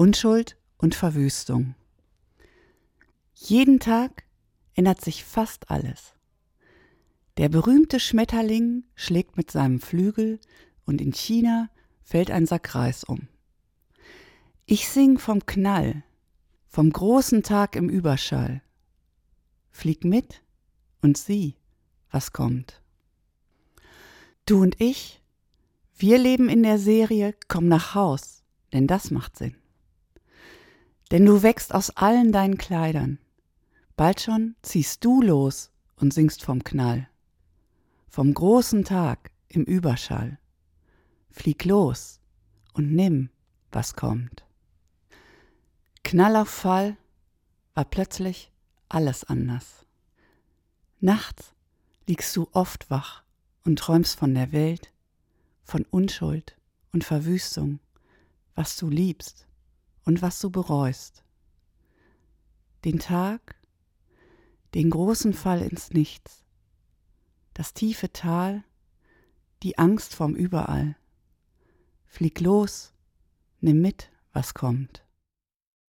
Unschuld und Verwüstung. Jeden Tag ändert sich fast alles. Der berühmte Schmetterling schlägt mit seinem Flügel und in China fällt ein Sack Reis um. Ich sing vom Knall, vom großen Tag im Überschall. Flieg mit und sieh, was kommt. Du und ich, wir leben in der Serie Komm nach Haus, denn das macht Sinn. Denn du wächst aus allen deinen Kleidern. Bald schon ziehst du los und singst vom Knall. Vom großen Tag im Überschall. Flieg los und nimm, was kommt. Knall auf Fall war plötzlich alles anders. Nachts liegst du oft wach und träumst von der Welt, von Unschuld und Verwüstung, was du liebst und was du bereust. Den Tag, den großen Fall ins Nichts, das tiefe Tal, die Angst vorm Überall. Flieg los, nimm mit, was kommt.